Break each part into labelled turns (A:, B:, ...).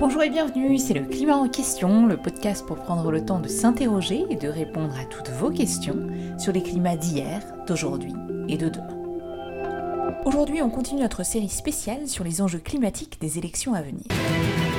A: Bonjour et bienvenue, c'est le Climat en question, le podcast pour prendre le temps de s'interroger et de répondre à toutes vos questions sur les climats d'hier, d'aujourd'hui et de demain. Aujourd'hui, on continue notre série spéciale sur les enjeux climatiques des élections à venir.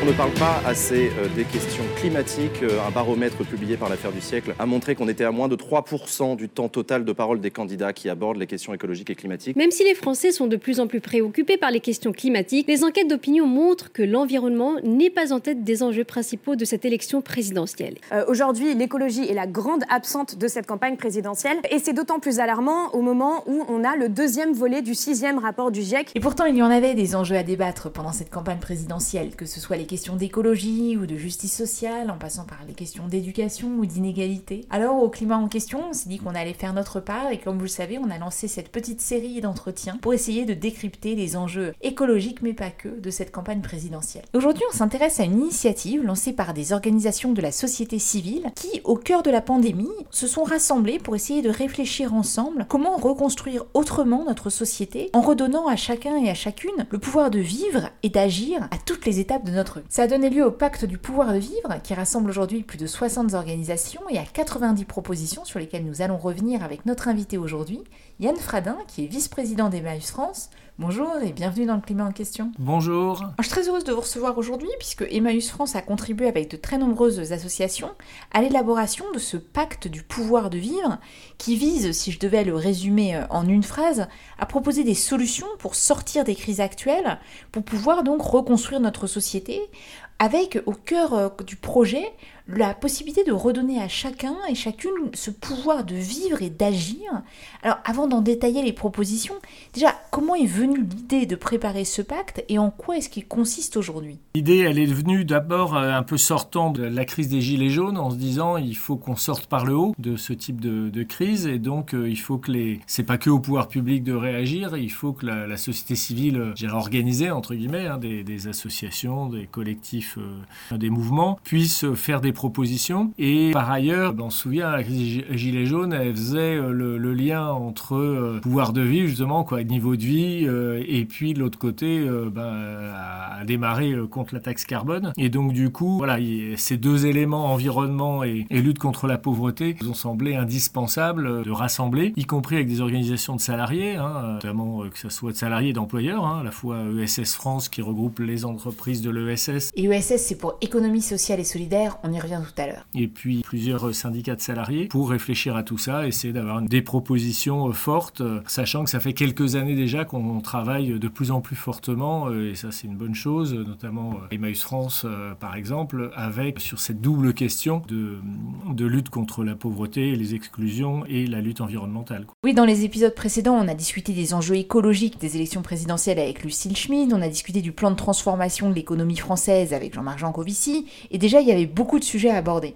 B: On ne parle pas assez euh, des questions climatiques. Euh, un baromètre publié par l'affaire du siècle a montré qu'on était à moins de 3% du temps total de parole des candidats qui abordent les questions écologiques et climatiques.
C: Même si les Français sont de plus en plus préoccupés par les questions climatiques, les enquêtes d'opinion montrent que l'environnement n'est pas en tête des enjeux principaux de cette élection présidentielle.
D: Euh, Aujourd'hui, l'écologie est la grande absente de cette campagne présidentielle et c'est d'autant plus alarmant au moment où on a le deuxième volet du sixième rapport du GIEC.
A: Et pourtant, il y en avait des enjeux à débattre pendant cette campagne présidentielle, que ce soit les questions d'écologie ou de justice sociale, en passant par les questions d'éducation ou d'inégalité. Alors, au climat en question, on s'est dit qu'on allait faire notre part et comme vous le savez, on a lancé cette petite série d'entretiens pour essayer de décrypter les enjeux écologiques, mais pas que, de cette campagne présidentielle. Aujourd'hui, on s'intéresse à une initiative lancée par des organisations de la société civile qui, au cœur de la pandémie, se sont rassemblées pour essayer de réfléchir ensemble comment reconstruire autrement notre société en redonnant à chacun et à chacune le pouvoir de vivre et d'agir à toutes les étapes de notre vie. Ça a donné lieu au pacte du pouvoir de vivre qui rassemble aujourd'hui plus de 60 organisations et à 90 propositions sur lesquelles nous allons revenir avec notre invité aujourd'hui, Yann Fradin, qui est vice-président d'Emmaüs France. Bonjour et bienvenue dans le climat en question.
E: Bonjour.
A: Je suis très heureuse de vous recevoir aujourd'hui puisque Emmaüs France a contribué avec de très nombreuses associations à l'élaboration de ce pacte du pouvoir de vivre qui vise, si je devais le résumer euh, en une phrase, à proposer des solutions pour sortir des crises actuelles, pour pouvoir donc reconstruire notre société avec au cœur euh, du projet la possibilité de redonner à chacun et chacune ce pouvoir de vivre et d'agir. Alors avant d'en détailler les propositions, déjà comment est venue l'idée de préparer ce pacte et en quoi est-ce qu'il consiste aujourd'hui?
E: L'idée, elle est venue d'abord euh, un peu sortant de la crise des Gilets jaunes en se disant il faut qu'on sorte par le haut de ce type de, crise et donc euh, il faut que les... C'est pas que au pouvoir public de réagir, il faut que la, société civile, j'ai organisée entre guillemets, hein, des, associations, des collectifs, euh, des mouvements, puissent faire des Et par ailleurs, on se souvient, la crise Gilets jaunes, elle faisait le, le lien entre euh, pouvoir de vie, justement, quoi, niveau de vie, euh, et puis de l'autre côté, euh, ben, à, démarrer contre la taxe carbone. Et donc, du coup, voilà, ces deux éléments, environnement et, et, lutte contre la pauvreté, nous ont semblé indispensables de rassembler, y compris avec des organisations de salariés, hein, notamment que ce soit de salariés et d'employeurs, hein, à la fois ESS France qui regroupe les entreprises de l'ESS.
A: Et ESS, c'est pour économie sociale et solidaire, on y revient tout à l'heure.
E: Et puis plusieurs syndicats de salariés pour réfléchir à tout ça, essayer d'avoir des propositions fortes, sachant que ça fait quelques années déjà qu'on travaille de plus en plus fortement, et ça c'est une bonne chose, notamment Emmaüs France par exemple, avec sur cette double question de, de lutte contre la pauvreté, les exclusions et la lutte environnementale.
A: Oui, dans les épisodes précédents, on a discuté des enjeux écologiques des élections présidentielles avec Lucille Schmid, on a discuté du plan de transformation de l'économie française avec Jean-Marc Jancovici, et déjà il y avait beaucoup de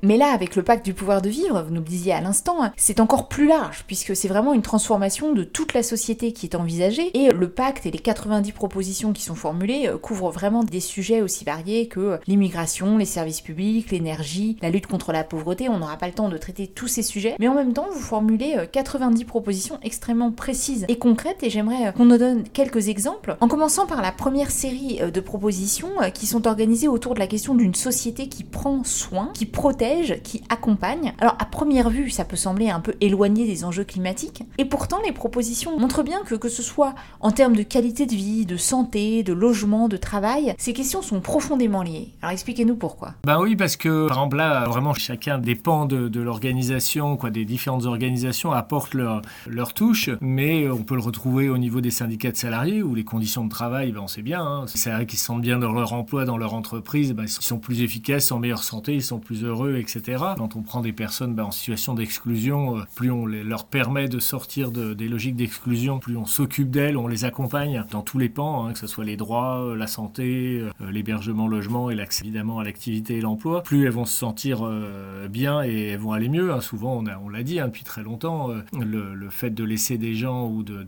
A: Mais là, avec le pacte du pouvoir de vivre, vous nous le disiez à l'instant, c'est encore plus large, puisque c'est vraiment une transformation de toute la société qui est envisagée, et le pacte et les 90 propositions qui sont formulées couvrent vraiment des sujets aussi variés que l'immigration, les services publics, l'énergie, la lutte contre la pauvreté, on n'aura pas le temps de traiter tous ces sujets, mais en même temps, vous formulez 90 propositions extrêmement précises et concrètes, et j'aimerais qu'on nous donne quelques exemples, en commençant par la première série de propositions qui sont organisées autour de la question d'une société qui prend soin, qui protège, qui accompagne. Alors à première vue, ça peut sembler un peu éloigné des enjeux climatiques, et pourtant les propositions montrent bien que que ce soit en termes de qualité de vie, de santé, de logement, de travail, ces questions sont profondément liées. Alors expliquez-nous pourquoi.
E: Ben oui, parce que par exemple là, vraiment chacun dépend de, de l'organisation, quoi, des différentes organisations apportent leur, leur touche, mais on peut le retrouver au niveau des syndicats de salariés où les conditions de travail, ben on sait bien, hein, ces salariés qui se sentent bien dans leur emploi, dans leur entreprise, ben, ils sont plus efficaces, en meilleure santé, ils sont plus heureux, etc. Quand on prend des personnes ben, en situation d'exclusion, plus on leur permet de sortir de, des logiques d'exclusion, plus on s'occupe d'elles, on les accompagne dans tous les pans, hein, que ce soit les droits, la santé, euh, l'hébergement, logement et l'accès évidemment à l'activité et l'emploi, plus elles vont se sentir euh, bien et elles vont aller mieux. Hein. Souvent, on, l'a dit hein, depuis très longtemps, euh, le, fait de laisser des gens ou de,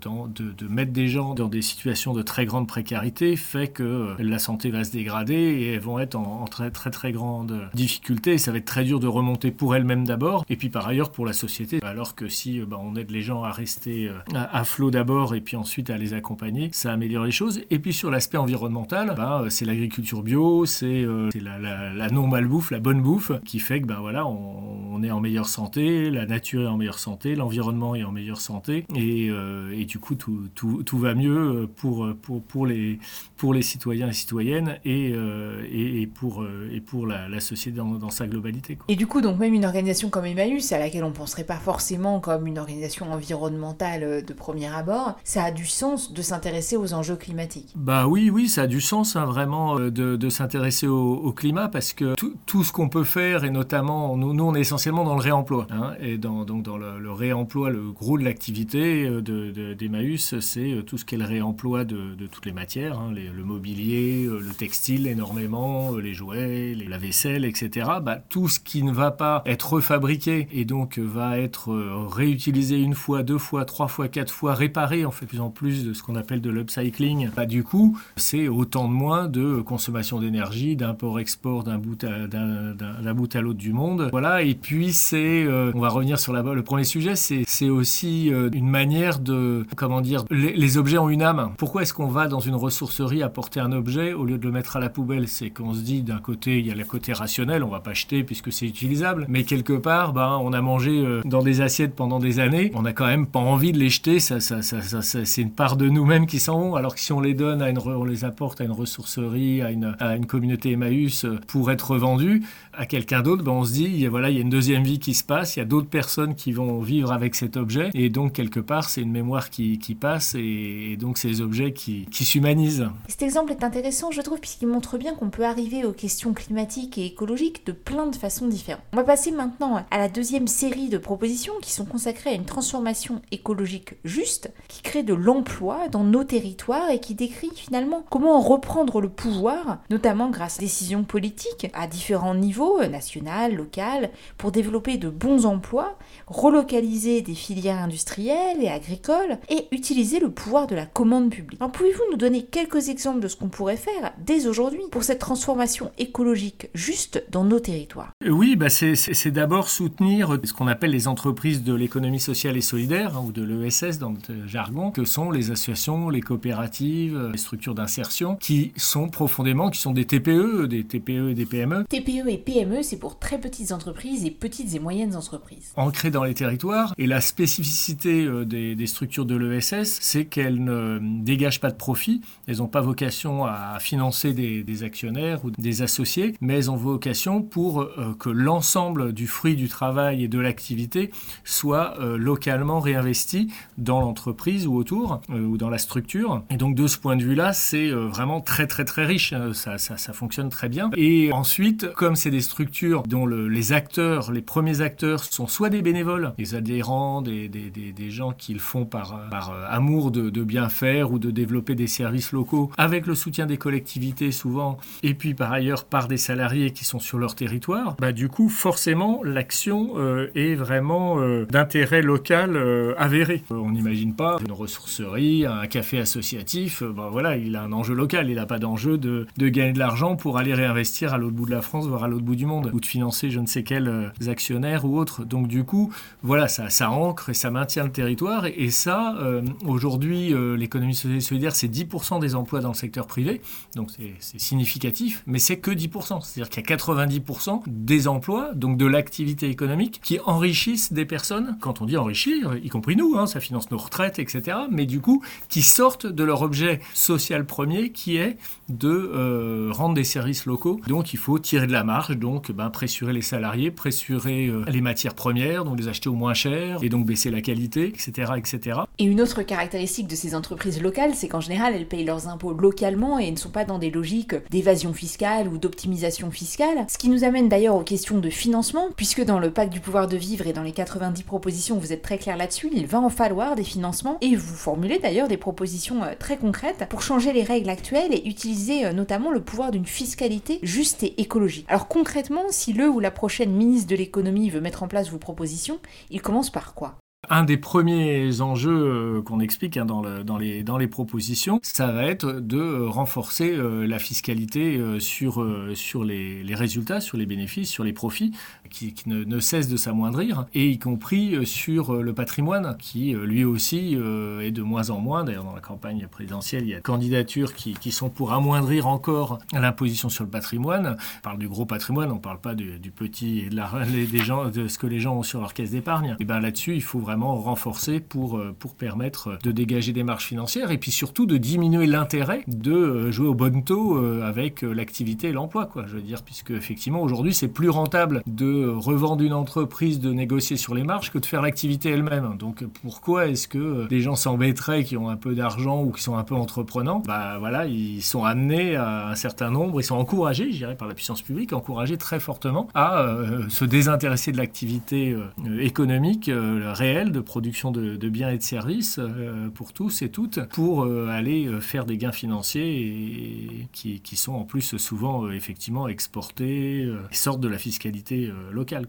E: mettre des gens dans des situations de très grande précarité fait que la santé va se dégrader et elles vont être en très très très grande difficulté ça va être très dur de remonter pour elle-même d'abord, et puis par ailleurs pour la société. Alors que si bah, on aide les gens à rester à, flot d'abord et puis ensuite à les accompagner, ça améliore les choses. Et puis sur l'aspect environnemental, bah, c'est l'agriculture bio, c'est la, non-malbouffe, la bonne bouffe, qui fait que bah, voilà, on, est en meilleure santé, la nature est en meilleure santé, l'environnement est en meilleure santé, et, du coup tout, va mieux pour, pour, les, pour les citoyens et citoyennes et, pour, et pour la, la société dans, dans, sa globalité.
A: Et du coup, donc même une organisation comme Emmaüs, à laquelle on ne penserait pas forcément comme une organisation environnementale de premier abord, ça a du sens de s'intéresser aux enjeux climatiques.
E: Bah oui, oui, ça a du sens hein, vraiment de, de s'intéresser au, climat parce que tout, tout ce qu'on peut faire, et notamment, nous, nous, on est essentiellement dans le réemploi. Hein, et dans, donc dans le, réemploi, le gros de l'activité d'Emmaüs, de, c'est tout ce qui est le réemploi de, de toutes les matières, hein, le mobilier, le textile énormément, les jouets, la vaisselle, etc. Bah, tout ce qui ne va pas être refabriqué et donc va être euh, réutilisé une fois, deux fois, trois fois, quatre fois, réparé, on fait plus en plus de ce qu'on appelle de l'upcycling. Bah, du coup, c'est autant de moins de consommation d'énergie, d'import-export d'un bout à, d'un, bout à l'autre du monde. Voilà, et puis c'est, euh, on va revenir sur la, le premier sujet, c'est, c'est aussi euh, une manière de, comment dire, les, les objets ont une âme. Pourquoi est-ce qu'on va dans une ressourcerie apporter un objet au lieu de le mettre à la poubelle? C'est qu'on se dit d'un côté, il y a le côté rationnel, on va pas puisque c'est utilisable, mais quelque part, bah, on a mangé euh, dans des assiettes pendant des années, on a quand même pas envie de les jeter, ça, ça, ça, c'est une part de nous-mêmes qui s'en vont, alors que si on les donne à une, on les apporte à une ressourcerie, à une, à une communauté Emmaüs euh, pour être vendus à quelqu'un d'autre, bah, on se dit, voilà, il y a une deuxième vie qui se passe, il y a d'autres personnes qui vont vivre avec cet objet, et donc quelque part, c'est une mémoire qui, qui passe, et, et, donc ces objets qui, qui s'humanisent.
A: Cet exemple est intéressant, je trouve, puisqu'il montre bien qu'on peut arriver aux questions climatiques et écologiques de plein de façons différentes. On va passer maintenant à la deuxième série de propositions qui sont consacrées à une transformation écologique juste, qui crée de l'emploi dans nos territoires et qui décrit finalement comment reprendre le pouvoir, notamment grâce à des décisions politiques à différents niveaux, national, local, pour développer de bons emplois, relocaliser des filières industrielles et agricoles et utiliser le pouvoir de la commande publique. pouvez-vous nous donner quelques exemples de ce qu'on pourrait faire dès aujourd'hui pour cette transformation écologique juste dans nos territoires
E: Oui, bah c'est d'abord soutenir ce qu'on appelle les entreprises de l'économie sociale et solidaire, hein, ou de l'ESS dans notre jargon, que sont les associations, les coopératives, les structures d'insertion, qui sont profondément, qui sont des TPE, des TPE et des PME.
A: TPE et PME, c'est pour très petites entreprises et petites et moyennes entreprises.
E: Ancrées dans les territoires, et la spécificité euh, des, structures de l'ESS, c'est qu'elles ne dégagent pas de profit, elles n'ont pas vocation à financer des, des actionnaires ou des associés, mais elles ont vocation pour euh, que l'ensemble du fruit du travail et de l'activité soit euh, localement réinvesti dans l'entreprise ou autour, euh, ou dans la structure. Et donc de ce point de vue-là, c'est vraiment très très très riche, ça, ça, fonctionne très bien. Et ensuite, comme c'est des structures dont le, les acteurs, les premiers acteurs sont soit des bénévoles, des adhérents, des, des, des, des gens qui le font par, par amour de, de bien faire ou de développer des services locaux, avec le soutien des collectivités souvent, et puis par ailleurs par des salariés qui sont sur leur territoire, bah, du coup, forcément, l'action euh, est vraiment euh, d'intérêt local euh, avéré. on n'imagine pas une ressourcerie, un café associatif, bah, voilà, il a un enjeu local, il n'a pas d'enjeu de, de, gagner de l'argent pour aller réinvestir à l'autre bout de la France, voire à l'autre bout du monde, ou de financer je ne sais quels actionnaires ou autres. Donc du coup, voilà, ça, ça ancre et ça maintient le territoire. Et, et ça, aujourd'hui, l'économie sociale et solidaire, c'est 10% des emplois dans le secteur privé, donc c'est significatif, mais c'est que 10%. C'est-à-dire qu'il y a 90% des emplois, donc de l'activité économique, qui enrichissent des personnes. Quand on dit enrichir, y compris nous, hein, ça finance nos retraites, etc. Mais du coup, qui sortent de leur objet social premier, qui est de euh, rendre des services locaux. Donc il faut tirer de la marge, donc ben, pressurer les salariés, pressurer euh, les matières premières, donc les acheter au moins cher, et donc baisser la qualité, etc., etc.
A: Et une autre caractéristique de ces entreprises locales, c'est qu'en général, elles payent leurs impôts localement et ne sont pas dans des logiques d'évasion fiscale ou d'optimisation fiscale. Ce qui nous amène d'ailleurs aux questions de financement, puisque dans le pacte du pouvoir de vivre et dans les 90 propositions, vous êtes très clair là-dessus, il va en falloir des financements et vous formulez d'ailleurs des propositions euh, très concrètes pour changer les règles actuelles et utiliser euh, notamment le pouvoir d'une fiscalité juste et écologique. Alors concrètement, si le ou la prochaine ministre de l'économie veut mettre en place vos propositions, il commence par quoi?
E: Un des premiers enjeux euh, qu'on explique hein, dans, les, propositions, ça va être de renforcer euh, la fiscalité euh, sur, les, résultats, sur les bénéfices, sur les profits, qui, ne, cessent de s'amoindrir, et y compris sur le patrimoine, qui lui aussi est de moins en moins. D'ailleurs, dans la campagne présidentielle, il y a des candidatures qui, sont pour amoindrir encore l'imposition sur le patrimoine. On parle du gros patrimoine, on ne parle pas du, petit et de ce que les gens ont sur leur caisse d'épargne. Et bien là-dessus, il faut vraiment renforcer pour, euh, pour permettre de dégager des marges financières et puis surtout de diminuer l'intérêt de euh, jouer au bon taux euh, avec l'activité et l'emploi. Quoi. Je veux dire, puisque effectivement aujourd'hui c'est plus rentable de revendre une entreprise, de négocier sur les marges que de faire l'activité elle-même. Donc pourquoi est-ce que les gens s'embêteraient qui ont un peu d'argent ou qui sont un peu entreprenants? Bah voilà, ils sont amenés à un certain nombre, ils sont encouragés, je dirais, par la puissance publique, encouragés très fortement à se désintéresser de l'activité économique réelle de production de, biens et de services euh, pour tous et toutes, pour euh, aller euh, faire des gains financiers et, qui, qui, sont en plus souvent effectivement exportés, sortent de la fiscalité locale.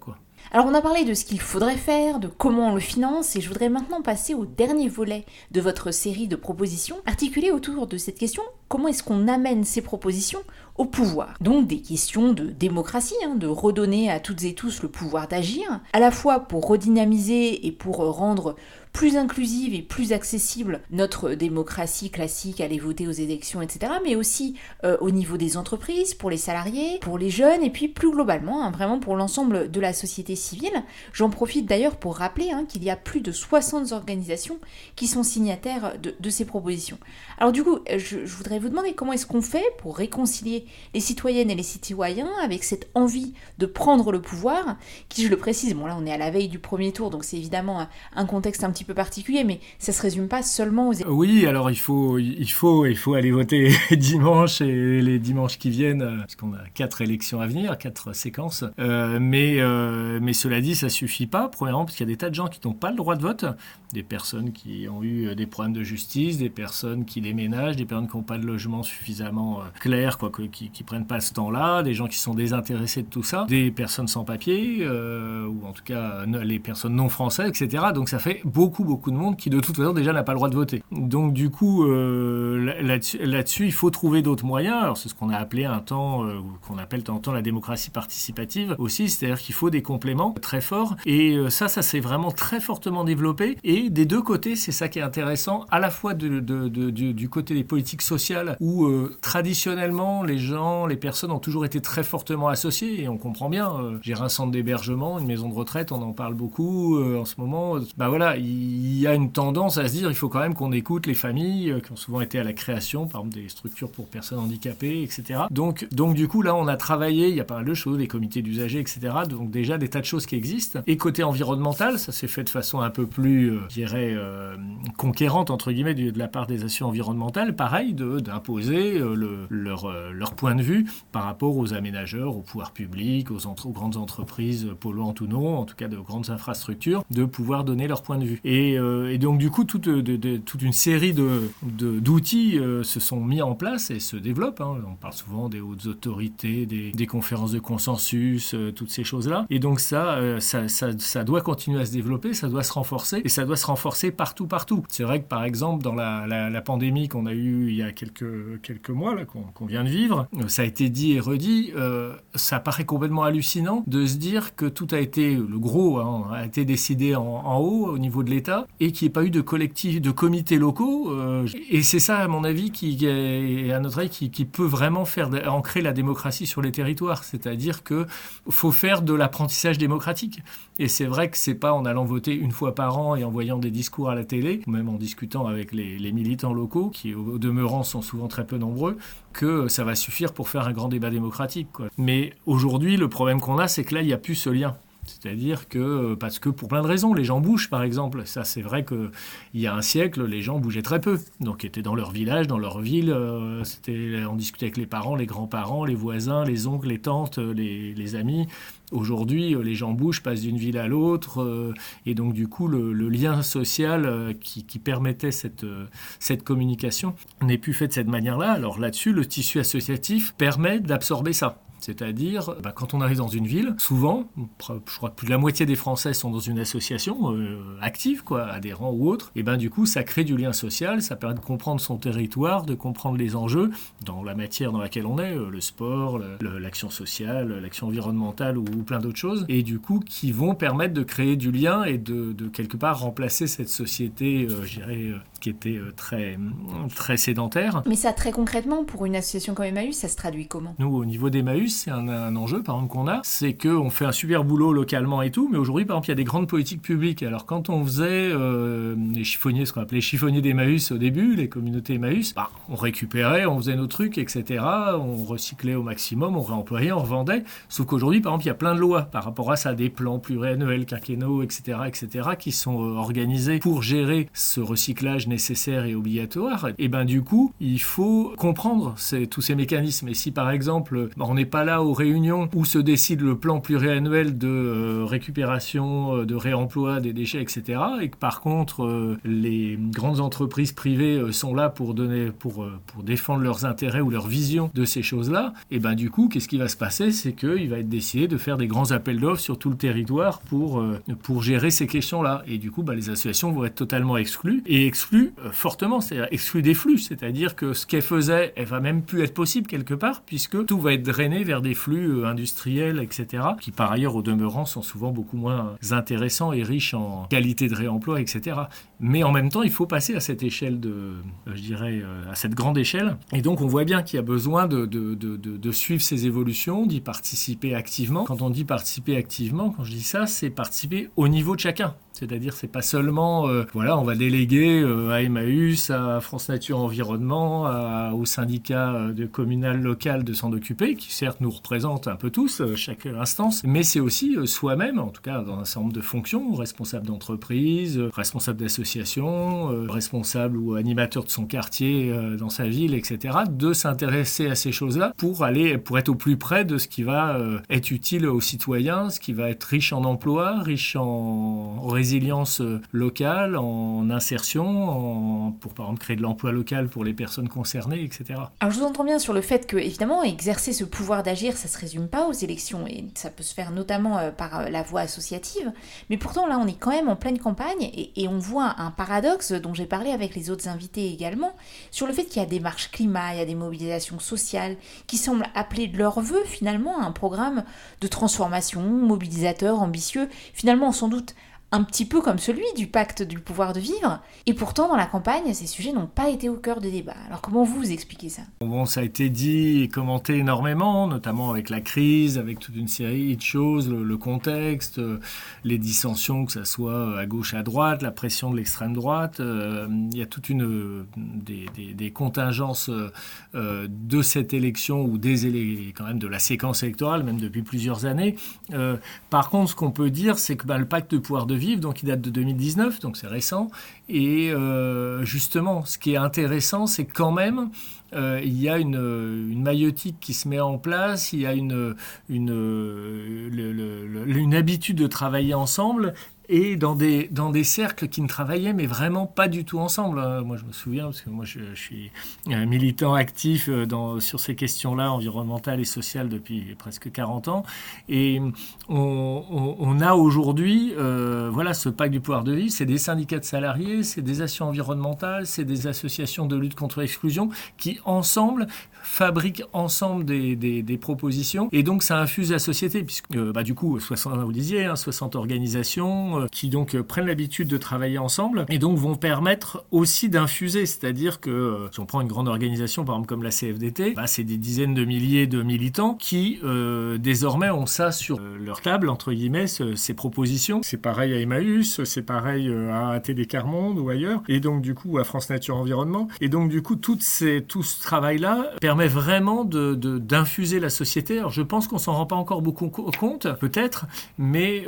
A: Alors on a parlé de ce qu'il faudrait faire, de comment on le finance, et je voudrais maintenant passer au dernier volet de votre série de propositions, articulées autour de cette question, comment est-ce qu'on amène ces propositions pouvoir. Donc des questions de démocratie, hein, de redonner à toutes et tous le pouvoir d'agir, à la fois pour redynamiser et pour rendre plus inclusive et plus accessible notre démocratie classique, aller voter aux élections, etc., mais aussi euh, au niveau des entreprises, pour les salariés, pour les jeunes, et puis plus globalement, hein, vraiment pour l'ensemble de la société civile. J'en profite d'ailleurs pour rappeler hein, qu'il y a plus de 60 organisations qui sont signataires de, ces propositions. Alors du coup, je, je voudrais vous demander comment est-ce qu'on fait pour réconcilier les citoyennes et les citoyens avec cette envie de prendre le pouvoir, qui, je le précise, bon là on est à la veille du premier tour, donc c'est évidemment un contexte un petit particulier, mais ça se résume pas seulement aux.
E: Oui, alors il faut, il faut, il faut aller voter dimanche et les dimanches qui viennent, euh, parce qu'on a quatre élections à venir, quatre séquences. Euh, mais, euh, mais cela dit, ça suffit pas. Premièrement, parce qu'il y a des tas de gens qui n'ont pas le droit de vote, des personnes qui ont eu des problèmes de justice, des personnes qui déménagent, des personnes qui n'ont pas de logement suffisamment clair, quoi, qui, qui prennent pas ce temps-là, des gens qui sont désintéressés de tout ça, des personnes sans papier, ou en tout cas les personnes non françaises, etc. Donc ça fait beaucoup beaucoup, de monde qui de toute façon déjà n'a pas le droit de voter. Donc du coup, euh, là-dessus, il faut trouver d'autres moyens. Alors c'est ce qu'on a appelé un temps, euh, qu'on appelle de temps la démocratie participative aussi, c'est-à-dire qu'il faut des compléments très forts. Et euh, ça, ça s'est vraiment très fortement développé. Et des deux côtés, c'est ça qui est intéressant, à la fois du côté des politiques sociales, où traditionnellement les gens, les personnes ont toujours été très fortement associées, et on comprend bien. Gérer un centre d'hébergement, une maison de retraite, on en parle beaucoup en ce moment. Bah voilà, il il y a une tendance à se dire il faut quand même qu'on écoute les familles euh, qui ont souvent été à la création, par exemple des structures pour personnes handicapées, etc. Donc, donc du coup, là, on a travaillé, il y a pas mal de choses, des comités d'usagers, etc. Donc déjà des tas de choses qui existent. Et côté environnemental, ça s'est fait de façon un peu plus, euh, je dirais, euh, conquérante, entre guillemets, de, la part des actions environnementales, pareil, d'imposer leur, leur point de vue par rapport aux aménageurs, aux pouvoirs publics, aux, aux grandes entreprises polluantes ou non, en tout cas de grandes infrastructures, de pouvoir donner leur point de vue. Euh, et, donc, du coup, toute, toute une série d'outils euh, se sont mis en place et se développent. Hein. On parle souvent des hautes autorités, des, conférences de consensus, euh, toutes ces choses-là. Et donc, ça, ça, doit continuer à se développer, ça doit se renforcer, et ça doit se renforcer partout, partout. C'est vrai que, par exemple, dans la, pandémie qu'on a eue il y a quelques, mois, qu'on vient de vivre, ça a été dit et redit, ça paraît complètement hallucinant de se dire que tout a été, le gros hein, a été décidé en, en haut, au niveau de et qu'il n'y ait pas eu de collectifs, de comités locaux. Euh, et c'est ça, à mon avis, qui, et à notre avis, qui, peut vraiment faire ancrer la démocratie sur les territoires. C'est-à-dire qu'il faut faire de l'apprentissage démocratique. Et c'est vrai que c'est pas en allant voter une fois par an et en voyant des discours à la télé, ou même en discutant avec les, militants locaux, qui au demeurant sont souvent très peu nombreux, que ça va suffire pour faire un grand débat démocratique. Mais aujourd'hui, le problème qu'on a, c'est que là, il n'y a plus ce lien. C'est-à-dire que, parce que pour plein de raisons, les gens bougent par exemple. Ça, c'est vrai qu'il y a un siècle, les gens bougeaient très peu. Donc, étaient dans leur village, dans leur ville. Euh, on discutait avec les parents, les grands-parents, les voisins, les oncles, les tantes, les, amis. Aujourd'hui, les gens bougent, passent d'une ville à l'autre. Euh, et donc, du coup, le, lien social euh, qui, permettait cette, cette communication n'est plus fait de cette manière-là. Alors là-dessus, le tissu associatif permet d'absorber ça. C'est-à-dire, bah, quand on arrive dans une ville, souvent, je crois que plus de la moitié des Français sont dans une association euh, active, quoi, adhérents ou autre, et ben du coup, ça crée du lien social, ça permet de comprendre son territoire, de comprendre les enjeux dans la matière dans laquelle on est, euh, le sport, l'action sociale, l'action environnementale ou, plein d'autres choses, et du coup, qui vont permettre de créer du lien et de, quelque part remplacer cette société, euh, je dirais, qui était très, très sédentaire.
A: Mais ça, très concrètement, pour une association comme Emmaüs, ça se traduit comment?
E: Nous, au niveau d'Emmaüs, c'est un, enjeu, par exemple, qu'on a, c'est qu'on fait un super boulot localement et tout, mais aujourd'hui, par exemple, il y a des grandes politiques publiques. Alors, quand on faisait euh, les chiffonniers, ce qu'on appelait les chiffonniers d'Emmaüs au début, les communautés Emmaüs, bah, on récupérait, on faisait nos trucs, etc. On recyclait au maximum, on réemployait, on revendait. Sauf qu'aujourd'hui, par exemple, il y a plein de lois par rapport à ça, des plans pluriannuels, quinquennaux, etc., etc., qui sont euh, organisés pour gérer ce recyclage nécessaire et obligatoire. Et ben du coup, il faut comprendre tous ces mécanismes. Et si par exemple, on n'est pas là aux réunions où se décide le plan pluriannuel de euh, récupération, euh, de réemploi des déchets, etc. Et que par contre, euh, les grandes entreprises privées sont là pour, donner, pour, défendre leurs intérêts ou leur vision de ces choses-là. Et ben du coup, qu'est-ce qui va se passer? C'est qu'il va être décidé de faire des grands appels d'offres sur tout le territoire pour, gérer ces questions-là. Et du coup, bah, les associations vont être totalement exclues et exclues fortement, c'est-à-dire exclues des flux. C'est-à-dire que ce qu'elles faisaient, elle va même plus être possible quelque part puisque tout va être drainé vers des flux euh, industriels, etc., qui par ailleurs au demeurant sont souvent beaucoup moins intéressants et riches en qualité de réemploi, etc. Mais en même temps, il faut passer à cette échelle de, euh, je dirais, euh, à cette grande échelle. Et donc on voit bien qu'il y a besoin de suivre ces évolutions, d'y participer activement. Quand on dit participer activement, quand je dis ça, c'est participer au niveau de chacun. C'est-à-dire, c'est pas seulement, euh, voilà, on va déléguer euh, à Emmaüs, à France Nature Environnement, au syndicat euh, de communal local de s'en occuper, qui certes nous représente un peu tous, chaque instance, mais c'est aussi soi-même, en tout cas dans un certain nombre de fonctions, responsable d'entreprise, responsable d'association, responsable ou animateur de son quartier dans sa ville, etc., de s'intéresser à ces choses-là pour aller, pour être au plus près de ce qui va être utile aux citoyens, ce qui va être riche en emploi, riche en, en résilience euh, locale, en insertion, pour par exemple créer de l'emploi local pour les personnes concernées, etc.
A: Alors je vous entends bien sur le fait que, évidemment, exercer ce pouvoir d'agir, ça se résume pas aux élections, et ça peut se faire notamment euh, par euh, la voie associative, mais pourtant là on est quand même en pleine campagne, et on voit un paradoxe dont j'ai parlé avec les autres invités également, sur le fait qu'il y a des marches climat, il y a des mobilisations sociales, qui semblent appeler de leur vœu finalement un programme de transformation mobilisateur, ambitieux, finalement sans doute un petit peu comme celui du pacte du pouvoir de vivre, et pourtant dans la campagne, ces sujets n'ont pas été au cœur des débats. Alors comment vous, expliquez ça?
E: Bon, ça a été dit et commenté énormément, notamment avec la crise, avec toute une série de choses, le, contexte, euh, les dissensions, que ce soit à gauche, à droite, la pression de l'extrême droite. Euh, il y a toute une des, contingences euh, de cette élection ou des quand même de la séquence électorale, même depuis plusieurs années. par contre, ce qu'on peut dire, c'est que bah, le pacte de pouvoir de donc il date de 2019, donc c'est récent. Et euh, justement, ce qui est intéressant, c'est quand même euh, il y a une, une, maïotique qui se met en place, il y a une, une, une habitude de travailler ensemble et dans des, dans des cercles qui ne travaillaient mais vraiment pas du tout ensemble. Hein. Moi, je me souviens, parce que moi, je, suis un militant actif euh, sur ces questions-là, environnementales et sociales, depuis presque 40 ans. Et on, a aujourd'hui, euh, voilà, ce pacte du pouvoir de vie, c'est des syndicats de salariés, c'est des actions environnementales, c'est des associations de lutte contre l'exclusion qui, ensemble, fabriquent ensemble des, des, des, propositions. Et donc, ça infuse la société, puisque, euh, bah, du coup, 60, vous disiez, hein, 60 organisations, euh, qui donc euh, prennent l'habitude de travailler ensemble et donc vont permettre aussi d'infuser. C'est-à-dire que euh, si on prend une grande organisation, par exemple comme la CFDT, bah, c'est des dizaines de milliers de militants qui désormais ont ça sur leur table, entre guillemets, ces propositions. C'est pareil à Emmaüs, c'est pareil à TD Carmonde ou ailleurs, et donc du coup à France Nature Environnement. Et donc du coup, toutes ces, tout ce travail-là vraiment d'infuser de, d'infuser la société. Alors je pense qu'on s'en rend pas encore beaucoup compte, peut-être, mais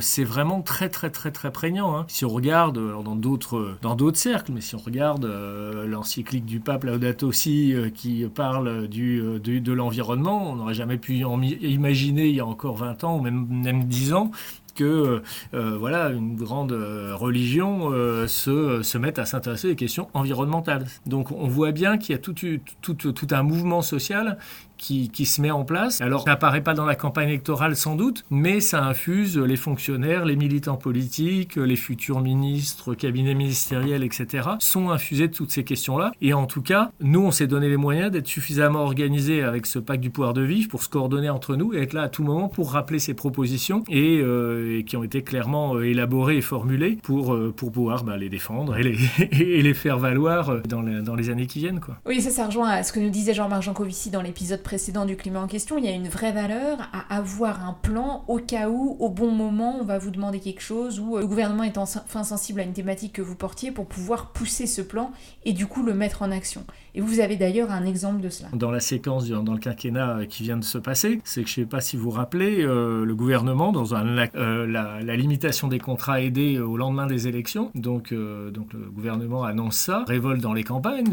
E: c'est vraiment très très très très prégnant. Hein. Si on regarde dans d'autres dans d'autres cercles, mais si on regarde euh, l'encyclique du pape Laudato Si euh, qui parle du, euh, de l'environnement, on n'aurait jamais pu imaginer il y a encore 20 ans ou même, même 10 ans que voilà, une grande religion se, se mette à s'intéresser aux questions environnementales. Donc on voit bien qu'il y a tout, tout, tout, un mouvement social qui, se met en place. Alors, ça n'apparaît pas dans la campagne électorale sans doute, mais ça infuse les fonctionnaires, les militants politiques, les futurs ministres, cabinets ministériels, etc., sont infusés de toutes ces questions-là. Et en tout cas, nous, on s'est donné les moyens d'être suffisamment organisés avec ce pacte du pouvoir de vivre pour se coordonner entre nous et être là à tout moment pour rappeler ces propositions et, euh, qui ont été clairement euh, élaborées et formulées pour, euh, pour pouvoir bah, les défendre et les, et les faire valoir dans, dans les années qui viennent. Quoi.
A: Oui, ça, ça rejoint à ce que nous disait Jean-Marc Jancovici dans l'épisode précédent du climat en question. Il y a une vraie valeur à avoir un plan au cas où, au bon moment, on va vous demander quelque chose ou le gouvernement est enfin sensible à une thématique que vous portiez pour pouvoir pousser ce plan et du coup le mettre en action. Et vous avez d'ailleurs un exemple de cela.
E: Dans la séquence, dans le quinquennat qui vient de se passer, c'est que je ne sais pas si vous vous rappelez, euh, le gouvernement, dans euh, la, limitation des contrats aidés au lendemain des élections, donc, euh, le gouvernement annonce ça, révolte dans les campagnes,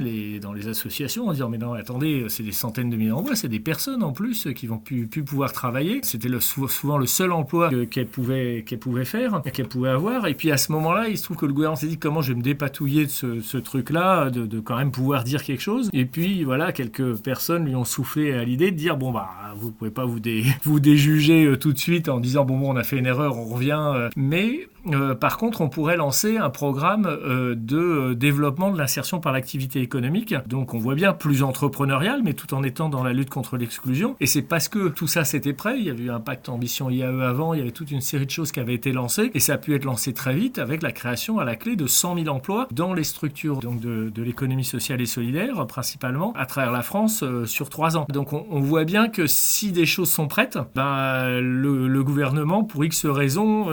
E: dans les associations, en disant mais non, attendez, c'est des centaines de milliers d'emplois, c'est des personnes en plus qui vont plus, pouvoir travailler. C'était souvent le seul emploi qu'elle pouvait, qu'elle pouvait faire, qu'elle pouvait avoir. Et puis à ce moment-là, il se trouve que le gouvernement s'est dit comment je vais me dépatouiller de ce, truc-là, de quand même pouvoir dire quelque chose et puis voilà, quelques personnes lui ont soufflé à l'idée de dire bon bah vous pouvez pas vous, vous déjuger euh, tout de suite en disant bon, bon on a fait une erreur, on revient. Euh. mais euh, par contre, on pourrait lancer un programme euh, de euh, développement de l'insertion par l'activité économique. Donc, on voit bien plus entrepreneurial, mais tout en étant dans la lutte contre l'exclusion. Et c'est parce que tout ça c'était prêt. Il y avait eu un pacte ambition IAE avant. Il y avait toute une série de choses qui avaient été lancées, et ça a pu être lancé très vite avec la création à la clé de 100 000 emplois dans les structures donc de, de l'économie sociale et solidaire, principalement à travers la France sur trois ans. Donc, on, voit bien que si des choses sont prêtes, ben, le, le gouvernement, pour X raisons,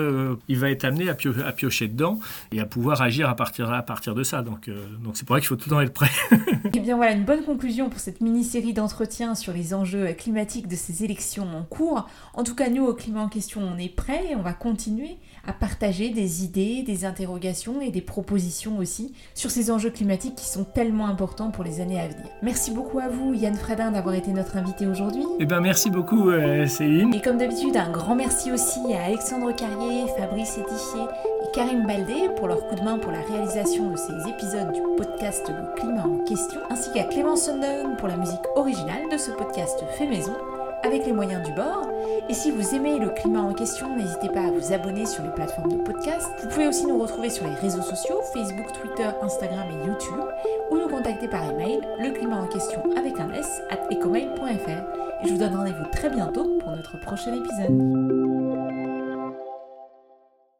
E: il va être amené à, piocher dedans et à pouvoir agir à partir, à partir de ça. Donc euh, donc c'est pour ça qu'il faut tout le temps être prêt.
A: et eh bien voilà une bonne conclusion pour cette mini-série d'entretiens sur les enjeux climatiques de ces élections en cours. En tout cas, nous, au climat en question, on est prêts et on va continuer à partager des idées, des interrogations et des propositions aussi sur ces enjeux climatiques qui sont tellement importants pour les années à venir. Merci beaucoup à vous, Yann Fradin, d'avoir été notre invité aujourd'hui.
E: Eh bien, merci beaucoup, euh, Céline.
A: Et comme d'habitude, un grand merci aussi à Alexandre Carrier, Fabrice Et Karim Baldé pour leur coup de main pour la réalisation de ces épisodes du podcast Le climat en question, ainsi qu'à Clément Sundon pour la musique originale de ce podcast fait maison avec les moyens du bord. Et si vous aimez le climat en question, n'hésitez pas à vous abonner sur les plateformes de podcast. Vous pouvez aussi nous retrouver sur les réseaux sociaux, Facebook, Twitter, Instagram et YouTube, ou nous contacter par email, le climat en question avec un s, at ecomail.fr. Et je vous donne rendez-vous très bientôt pour notre prochain épisode.